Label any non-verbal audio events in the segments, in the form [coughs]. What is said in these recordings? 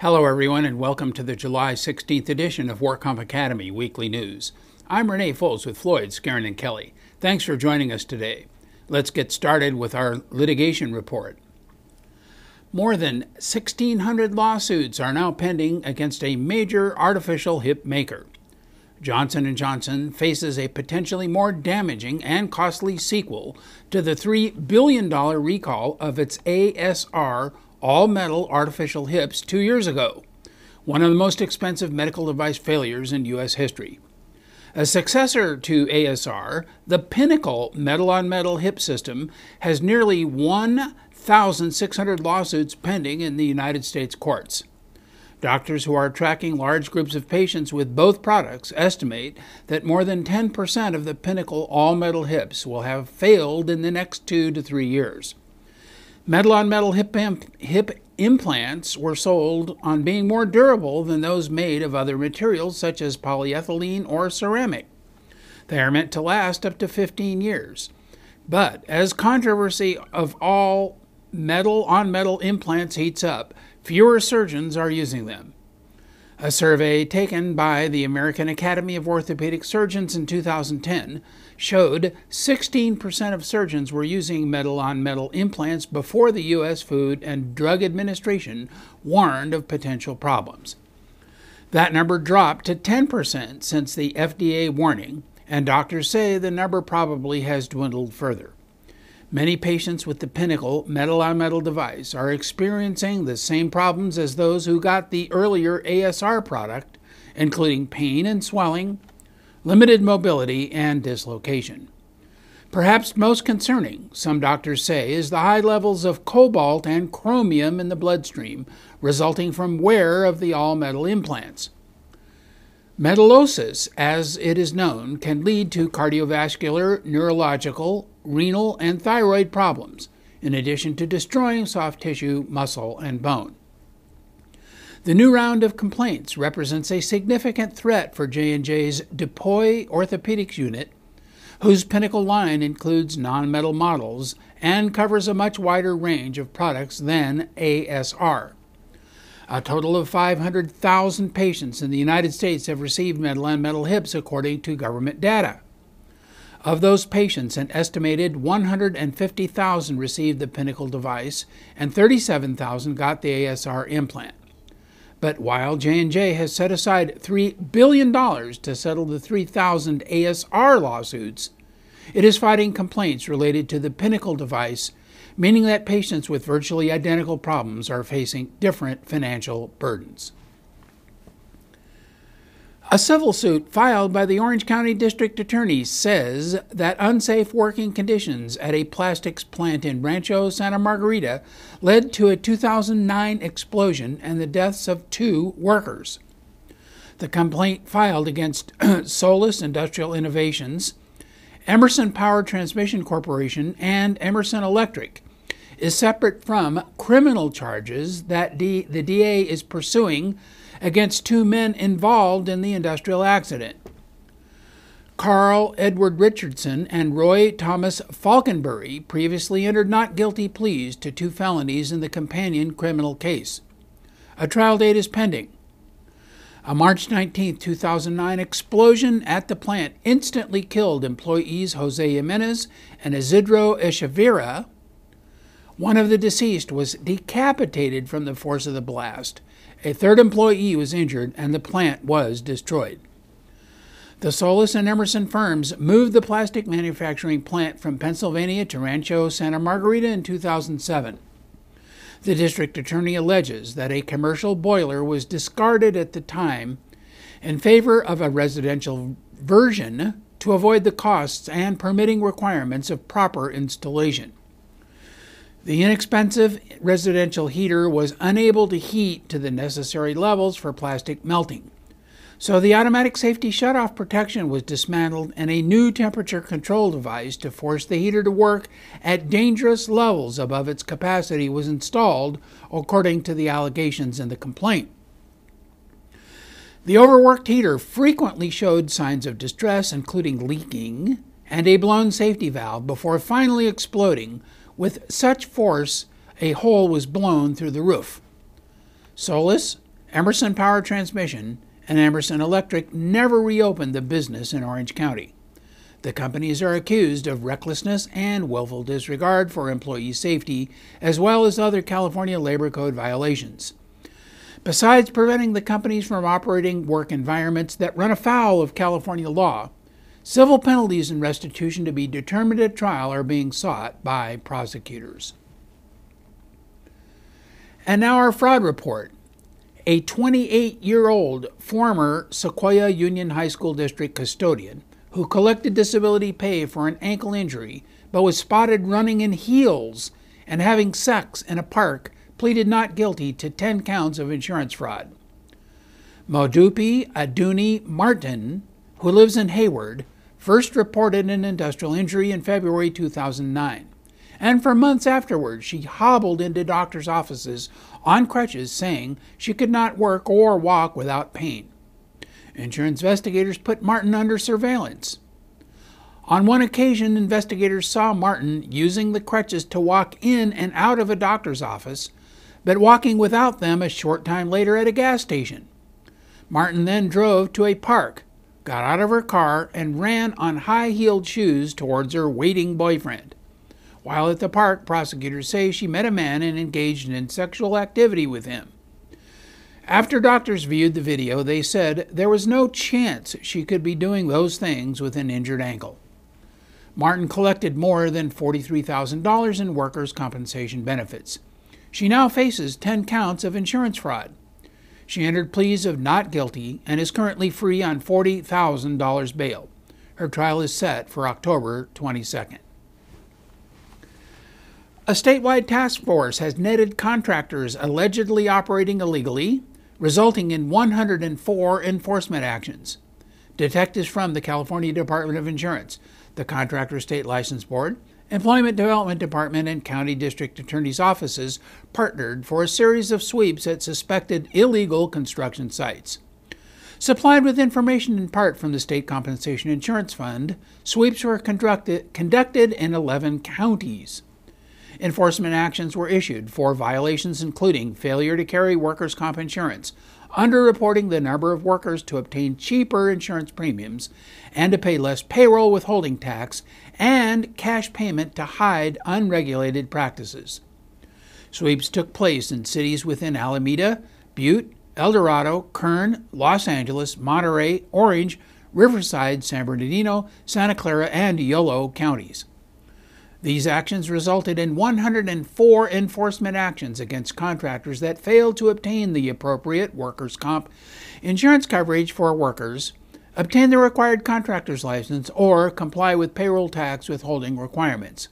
Hello, everyone, and welcome to the July 16th edition of WorkComp Academy Weekly News. I'm Renee Foles with Floyd, Skeren, and Kelly. Thanks for joining us today. Let's get started with our litigation report. More than 1,600 lawsuits are now pending against a major artificial hip maker. Johnson & Johnson faces a potentially more damaging and costly sequel to the $3 billion recall of its ASR all-metal artificial hips 2 years ago, one of the most expensive medical device failures in US history. A successor to ASR, the Pinnacle metal on metal hip system has nearly 1,600 lawsuits pending in the United States courts. Doctors who are tracking large groups of patients with both products estimate that more than 10% of the Pinnacle all metal hips will have failed in the next two to three years. Metal on metal hip, hip implants were sold on being more durable than those made of other materials such as polyethylene or ceramic. They are meant to last up to 15 years. But as controversy of all metal on metal implants heats up, fewer surgeons are using them. A survey taken by the American Academy of Orthopedic Surgeons in 2010 showed 16% of surgeons were using metal on metal implants before the U.S. Food and Drug Administration warned of potential problems. That number dropped to 10% since the FDA warning, and doctors say the number probably has dwindled further. Many patients with the Pinnacle metal on metal device are experiencing the same problems as those who got the earlier ASR product, including pain and swelling, limited mobility, and dislocation. Perhaps most concerning, some doctors say, is the high levels of cobalt and chromium in the bloodstream resulting from wear of the all metal implants. Metallosis, as it is known, can lead to cardiovascular, neurological, renal, and thyroid problems, in addition to destroying soft tissue, muscle, and bone. The new round of complaints represents a significant threat for J&J's DePuy Orthopedics unit, whose Pinnacle line includes non-metal models and covers a much wider range of products than ASR. A total of 500,000 patients in the United States have received metal on metal hips, according to government data. Of those patients, an estimated 150,000 received the Pinnacle device, and 37,000 got the ASR implant. But while J&J has set aside $3 billion to settle the 3,000 ASR lawsuits, it is fighting complaints related to the Pinnacle device meaning that patients with virtually identical problems are facing different financial burdens. A civil suit filed by the Orange County District Attorney says that unsafe working conditions at a plastics plant in Rancho Santa Margarita led to a 2009 explosion and the deaths of two workers. The complaint filed against [clears throat] Solus Industrial Innovations, Emerson Power Transmission Corporation, and Emerson Electric is separate from criminal charges that D- the DA is pursuing against two men involved in the industrial accident. Carl Edward Richardson and Roy Thomas Falconbury previously entered not guilty pleas to two felonies in the companion criminal case. A trial date is pending. A March 19, 2009 explosion at the plant instantly killed employees Jose Jimenez and Isidro Echeverria, one of the deceased was decapitated from the force of the blast. A third employee was injured, and the plant was destroyed. The Solus and Emerson firms moved the plastic manufacturing plant from Pennsylvania to Rancho Santa Margarita in 2007. The district attorney alleges that a commercial boiler was discarded at the time in favor of a residential version to avoid the costs and permitting requirements of proper installation. The inexpensive residential heater was unable to heat to the necessary levels for plastic melting. So the automatic safety shutoff protection was dismantled and a new temperature control device to force the heater to work at dangerous levels above its capacity was installed, according to the allegations in the complaint. The overworked heater frequently showed signs of distress, including leaking and a blown safety valve, before finally exploding with such force, a hole was blown through the roof. Solus, Emerson Power Transmission and Emerson Electric never reopened the business in Orange County. The companies are accused of recklessness and willful disregard for employee safety, as well as other California Labor Code violations. Besides preventing the companies from operating work environments that run afoul of California law, civil penalties and restitution to be determined at trial are being sought by prosecutors. And now our fraud report. A 28 year old former Sequoia Union High School District custodian who collected disability pay for an ankle injury but was spotted running in heels and having sex in a park pleaded not guilty to 10 counts of insurance fraud. Modupi Aduni Martin, who lives in Hayward, first reported an industrial injury in February 2009. And for months afterwards, she hobbled into doctors' offices on crutches, saying she could not work or walk without pain. Insurance investigators put Martin under surveillance. On one occasion, investigators saw Martin using the crutches to walk in and out of a doctor's office, but walking without them a short time later at a gas station. Martin then drove to a park, got out of her car, and ran on high heeled shoes towards her waiting boyfriend. While at the park, prosecutors say she met a man and engaged in sexual activity with him. After doctors viewed the video, they said there was no chance she could be doing those things with an injured ankle. Martin collected more than $43,000 in workers' compensation benefits. She now faces 10 counts of insurance fraud. She entered pleas of not guilty and is currently free on $40,000 bail. Her trial is set for October 22nd. A statewide task force has netted contractors allegedly operating illegally, resulting in 104 enforcement actions. Detectives from the California Department of Insurance, the Contractor State License Board, Employment Development Department, and County District Attorney's offices partnered for a series of sweeps at suspected illegal construction sites. Supplied with information in part from the State Compensation Insurance Fund, sweeps were conducted, in 11 counties. Enforcement actions were issued for violations including failure to carry workers' comp insurance, underreporting the number of workers to obtain cheaper insurance premiums, and to pay less payroll withholding tax, and cash payment to hide unregulated practices. Sweeps took place in cities within Alameda, Butte, El Dorado, Kern, Los Angeles, Monterey, Orange, Riverside, San Bernardino, Santa Clara, and Yolo counties. These actions resulted in 104 enforcement actions against contractors that failed to obtain the appropriate workers' comp insurance coverage for workers, obtain the required contractor's license, or comply with payroll tax withholding requirements.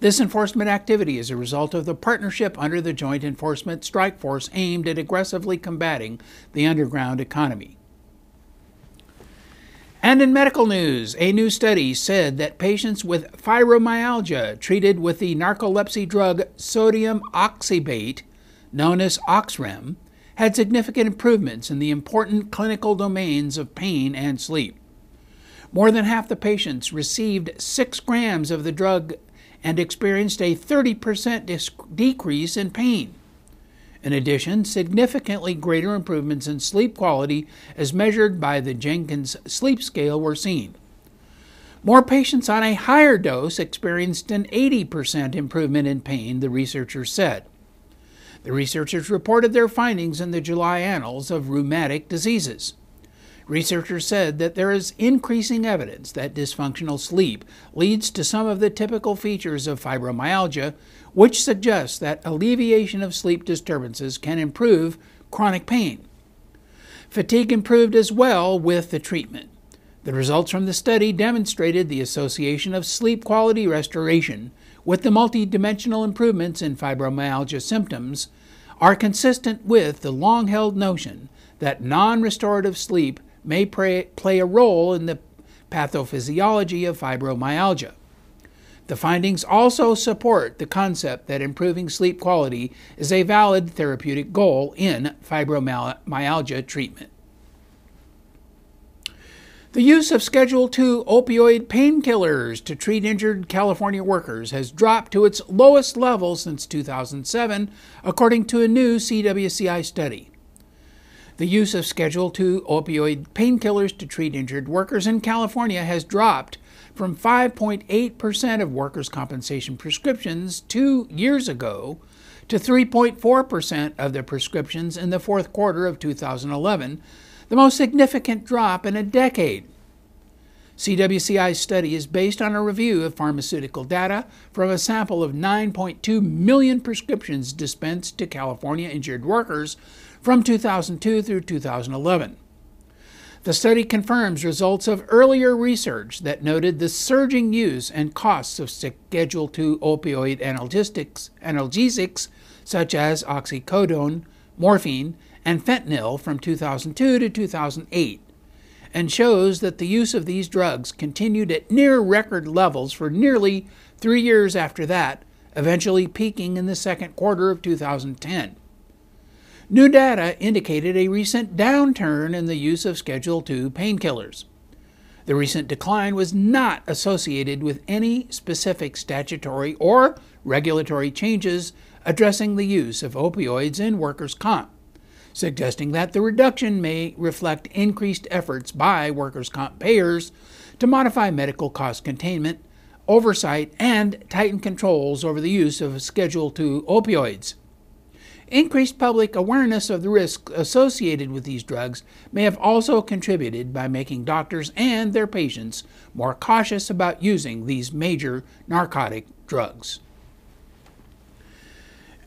This enforcement activity is a result of the partnership under the Joint Enforcement Strike Force aimed at aggressively combating the underground economy. And in medical news, a new study said that patients with fibromyalgia treated with the narcolepsy drug sodium oxybate, known as Xyrem, had significant improvements in the important clinical domains of pain and sleep. More than half the patients received 6 grams of the drug and experienced a 30% decrease in pain. In addition, significantly greater improvements in sleep quality as measured by the Jenkins Sleep Scale were seen. More patients on a higher dose experienced an 80% improvement in pain, the researchers said. The researchers reported their findings in the July Annals of Rheumatic Diseases. Researchers said that there is increasing evidence that dysfunctional sleep leads to some of the typical features of fibromyalgia, which suggests that alleviation of sleep disturbances can improve chronic pain. Fatigue improved as well with the treatment. The results from the study demonstrated the association of sleep quality restoration with the multidimensional improvements in fibromyalgia symptoms are consistent with the long held notion that non restorative sleep may play, a role in the pathophysiology of fibromyalgia. The findings also support the concept that improving sleep quality is a valid therapeutic goal in fibromyalgia treatment. The use of Schedule II opioid painkillers to treat injured California workers has dropped to its lowest level since 2007, according to a new CWCI study. The use of Schedule II opioid painkillers to treat injured workers in California has dropped from 5.8% of workers' compensation prescriptions two years ago to 3.4% of the prescriptions in the fourth quarter of 2011 the most significant drop in a decade. CWCI's study is based on a review of pharmaceutical data from a sample of 9.2 million prescriptions dispensed to California injured workers from 2002 through 2011. The study confirms results of earlier research that noted the surging use and costs of Schedule II opioid analgesics, such as oxycodone, morphine, and fentanyl from 2002 to 2008, and shows that the use of these drugs continued at near record levels for nearly three years after that, eventually peaking in the second quarter of 2010. New data indicated a recent downturn in the use of Schedule II painkillers. The recent decline was not associated with any specific statutory or regulatory changes addressing the use of opioids in workers' comp suggesting that the reduction may reflect increased efforts by workers' comp payers to modify medical cost containment, oversight, and tighten controls over the use of Schedule II opioids. Increased public awareness of the risks associated with these drugs may have also contributed by making doctors and their patients more cautious about using these major narcotic drugs.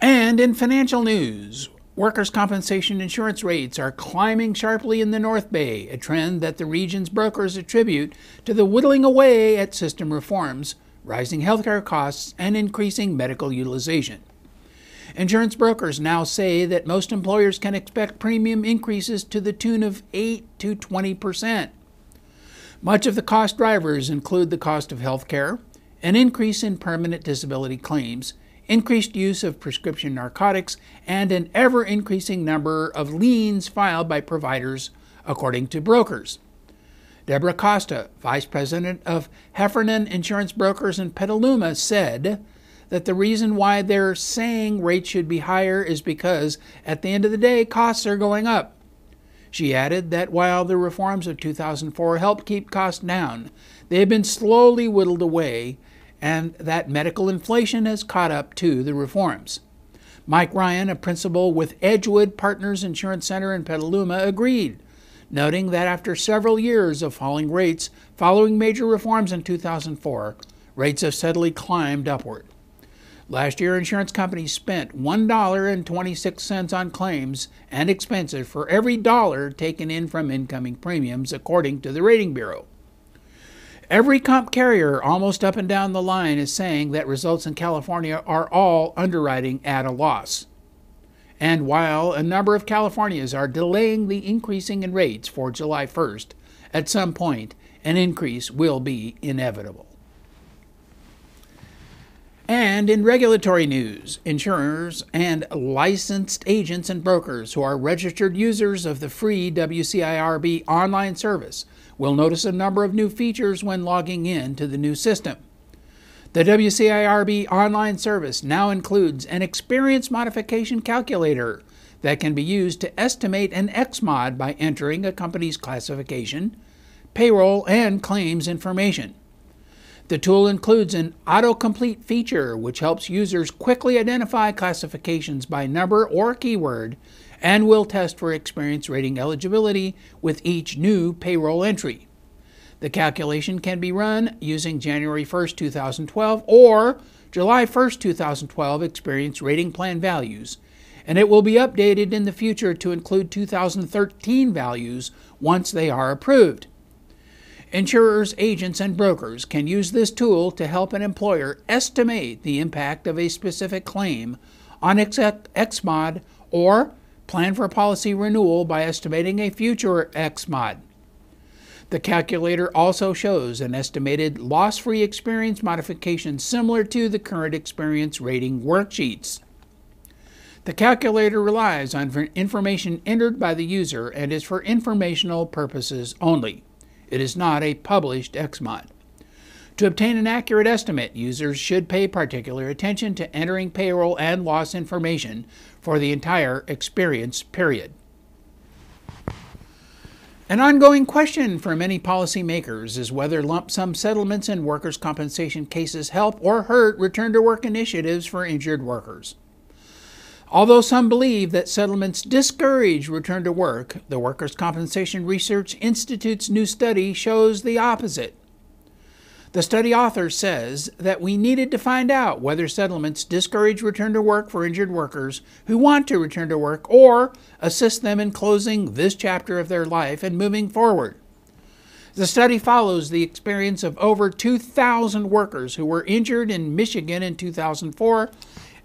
And in financial news, Workers' compensation insurance rates are climbing sharply in the North Bay, a trend that the region's brokers attribute to the whittling away at system reforms, rising healthcare costs, and increasing medical utilization. Insurance brokers now say that most employers can expect premium increases to the tune of 8 to 20 percent. Much of the cost drivers include the cost of health care, an increase in permanent disability claims, increased use of prescription narcotics, and an ever increasing number of liens filed by providers, according to brokers. Deborah Costa, vice president of Heffernan Insurance Brokers in Petaluma, said that the reason why they're saying rates should be higher is because at the end of the day, costs are going up. She added that while the reforms of 2004 helped keep costs down, they have been slowly whittled away and that medical inflation has caught up to the reforms. Mike Ryan, a principal with Edgewood Partners Insurance Center in Petaluma, agreed, noting that after several years of falling rates following major reforms in 2004, rates have steadily climbed upward. Last year, insurance companies spent $1.26 on claims and expenses for every dollar taken in from incoming premiums, according to the Rating Bureau. Every comp carrier almost up and down the line is saying that results in California are all underwriting at a loss. And while a number of Californias are delaying the increasing in rates for July 1st, at some point an increase will be inevitable. And in regulatory news, insurers and licensed agents and brokers who are registered users of the free WCIRB online service will notice a number of new features when logging in to the new system. The WCIRB online service now includes an experience modification calculator that can be used to estimate an XMOD by entering a company's classification, payroll, and claims information. The tool includes an autocomplete feature which helps users quickly identify classifications by number or keyword and will test for experience rating eligibility with each new payroll entry. The calculation can be run using January 1, 2012 or July 1, 2012 experience rating plan values, and it will be updated in the future to include 2013 values once they are approved. Insurers, agents, and brokers can use this tool to help an employer estimate the impact of a specific claim on XMOD or Plan for policy renewal by estimating a future XMOD. The calculator also shows an estimated loss free experience modification similar to the current experience rating worksheets. The calculator relies on information entered by the user and is for informational purposes only. It is not a published XMOD. To obtain an accurate estimate, users should pay particular attention to entering payroll and loss information for the entire experience period. An ongoing question for many policymakers is whether lump sum settlements in workers' compensation cases help or hurt return to work initiatives for injured workers. Although some believe that settlements discourage return to work, the Workers' Compensation Research Institute's new study shows the opposite. The study author says that we needed to find out whether settlements discourage return to work for injured workers who want to return to work or assist them in closing this chapter of their life and moving forward. The study follows the experience of over 2,000 workers who were injured in Michigan in 2004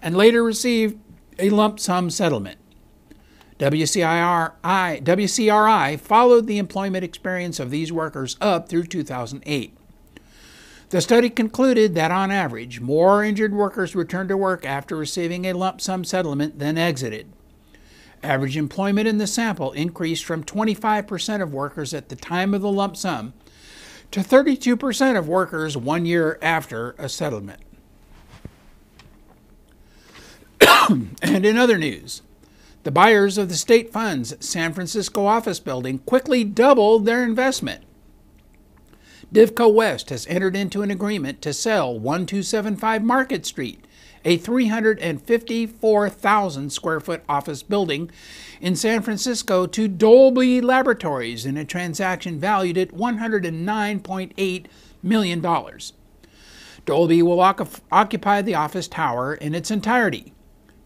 and later received a lump sum settlement. WCRI, WCRI followed the employment experience of these workers up through 2008. The study concluded that on average, more injured workers returned to work after receiving a lump sum settlement than exited. Average employment in the sample increased from 25% of workers at the time of the lump sum to 32% of workers one year after a settlement. [coughs] and in other news, the buyers of the state fund's San Francisco office building quickly doubled their investment. Divco West has entered into an agreement to sell 1275 Market Street, a 354,000 square foot office building in San Francisco, to Dolby Laboratories in a transaction valued at $109.8 million. Dolby will occupy the office tower in its entirety.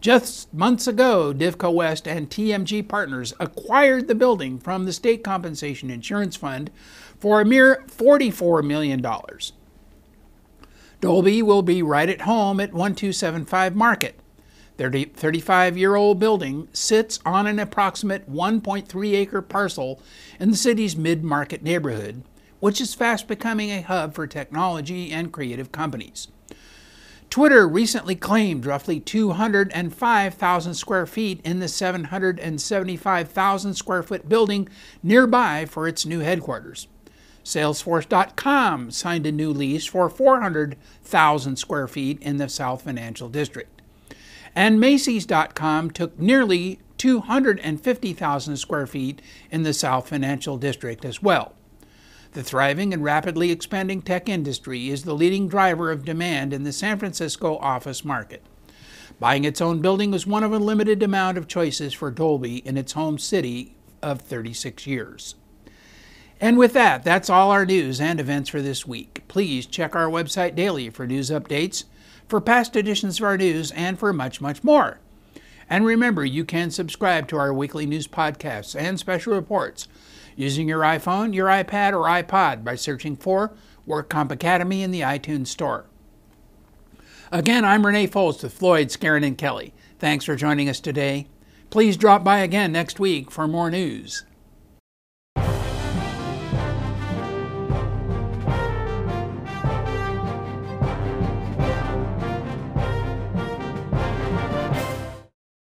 Just months ago, Divco West and TMG Partners acquired the building from the State Compensation Insurance Fund for a mere $44 million. Dolby will be right at home at 1275 Market. Their 35 year old building sits on an approximate 1.3 acre parcel in the city's mid market neighborhood, which is fast becoming a hub for technology and creative companies. Twitter recently claimed roughly 205,000 square feet in the 775,000 square foot building nearby for its new headquarters. Salesforce.com signed a new lease for 400,000 square feet in the South Financial District. And Macy's.com took nearly 250,000 square feet in the South Financial District as well. The thriving and rapidly expanding tech industry is the leading driver of demand in the San Francisco office market. Buying its own building was one of a limited amount of choices for Dolby in its home city of 36 years. And with that, that's all our news and events for this week. Please check our website daily for news updates, for past editions of our news, and for much, much more. And remember, you can subscribe to our weekly news podcasts and special reports using your iPhone, your iPad, or iPod by searching for WorkComp Academy in the iTunes Store. Again, I'm Renee Foles with Floyd, Skeren, and Kelly. Thanks for joining us today. Please drop by again next week for more news.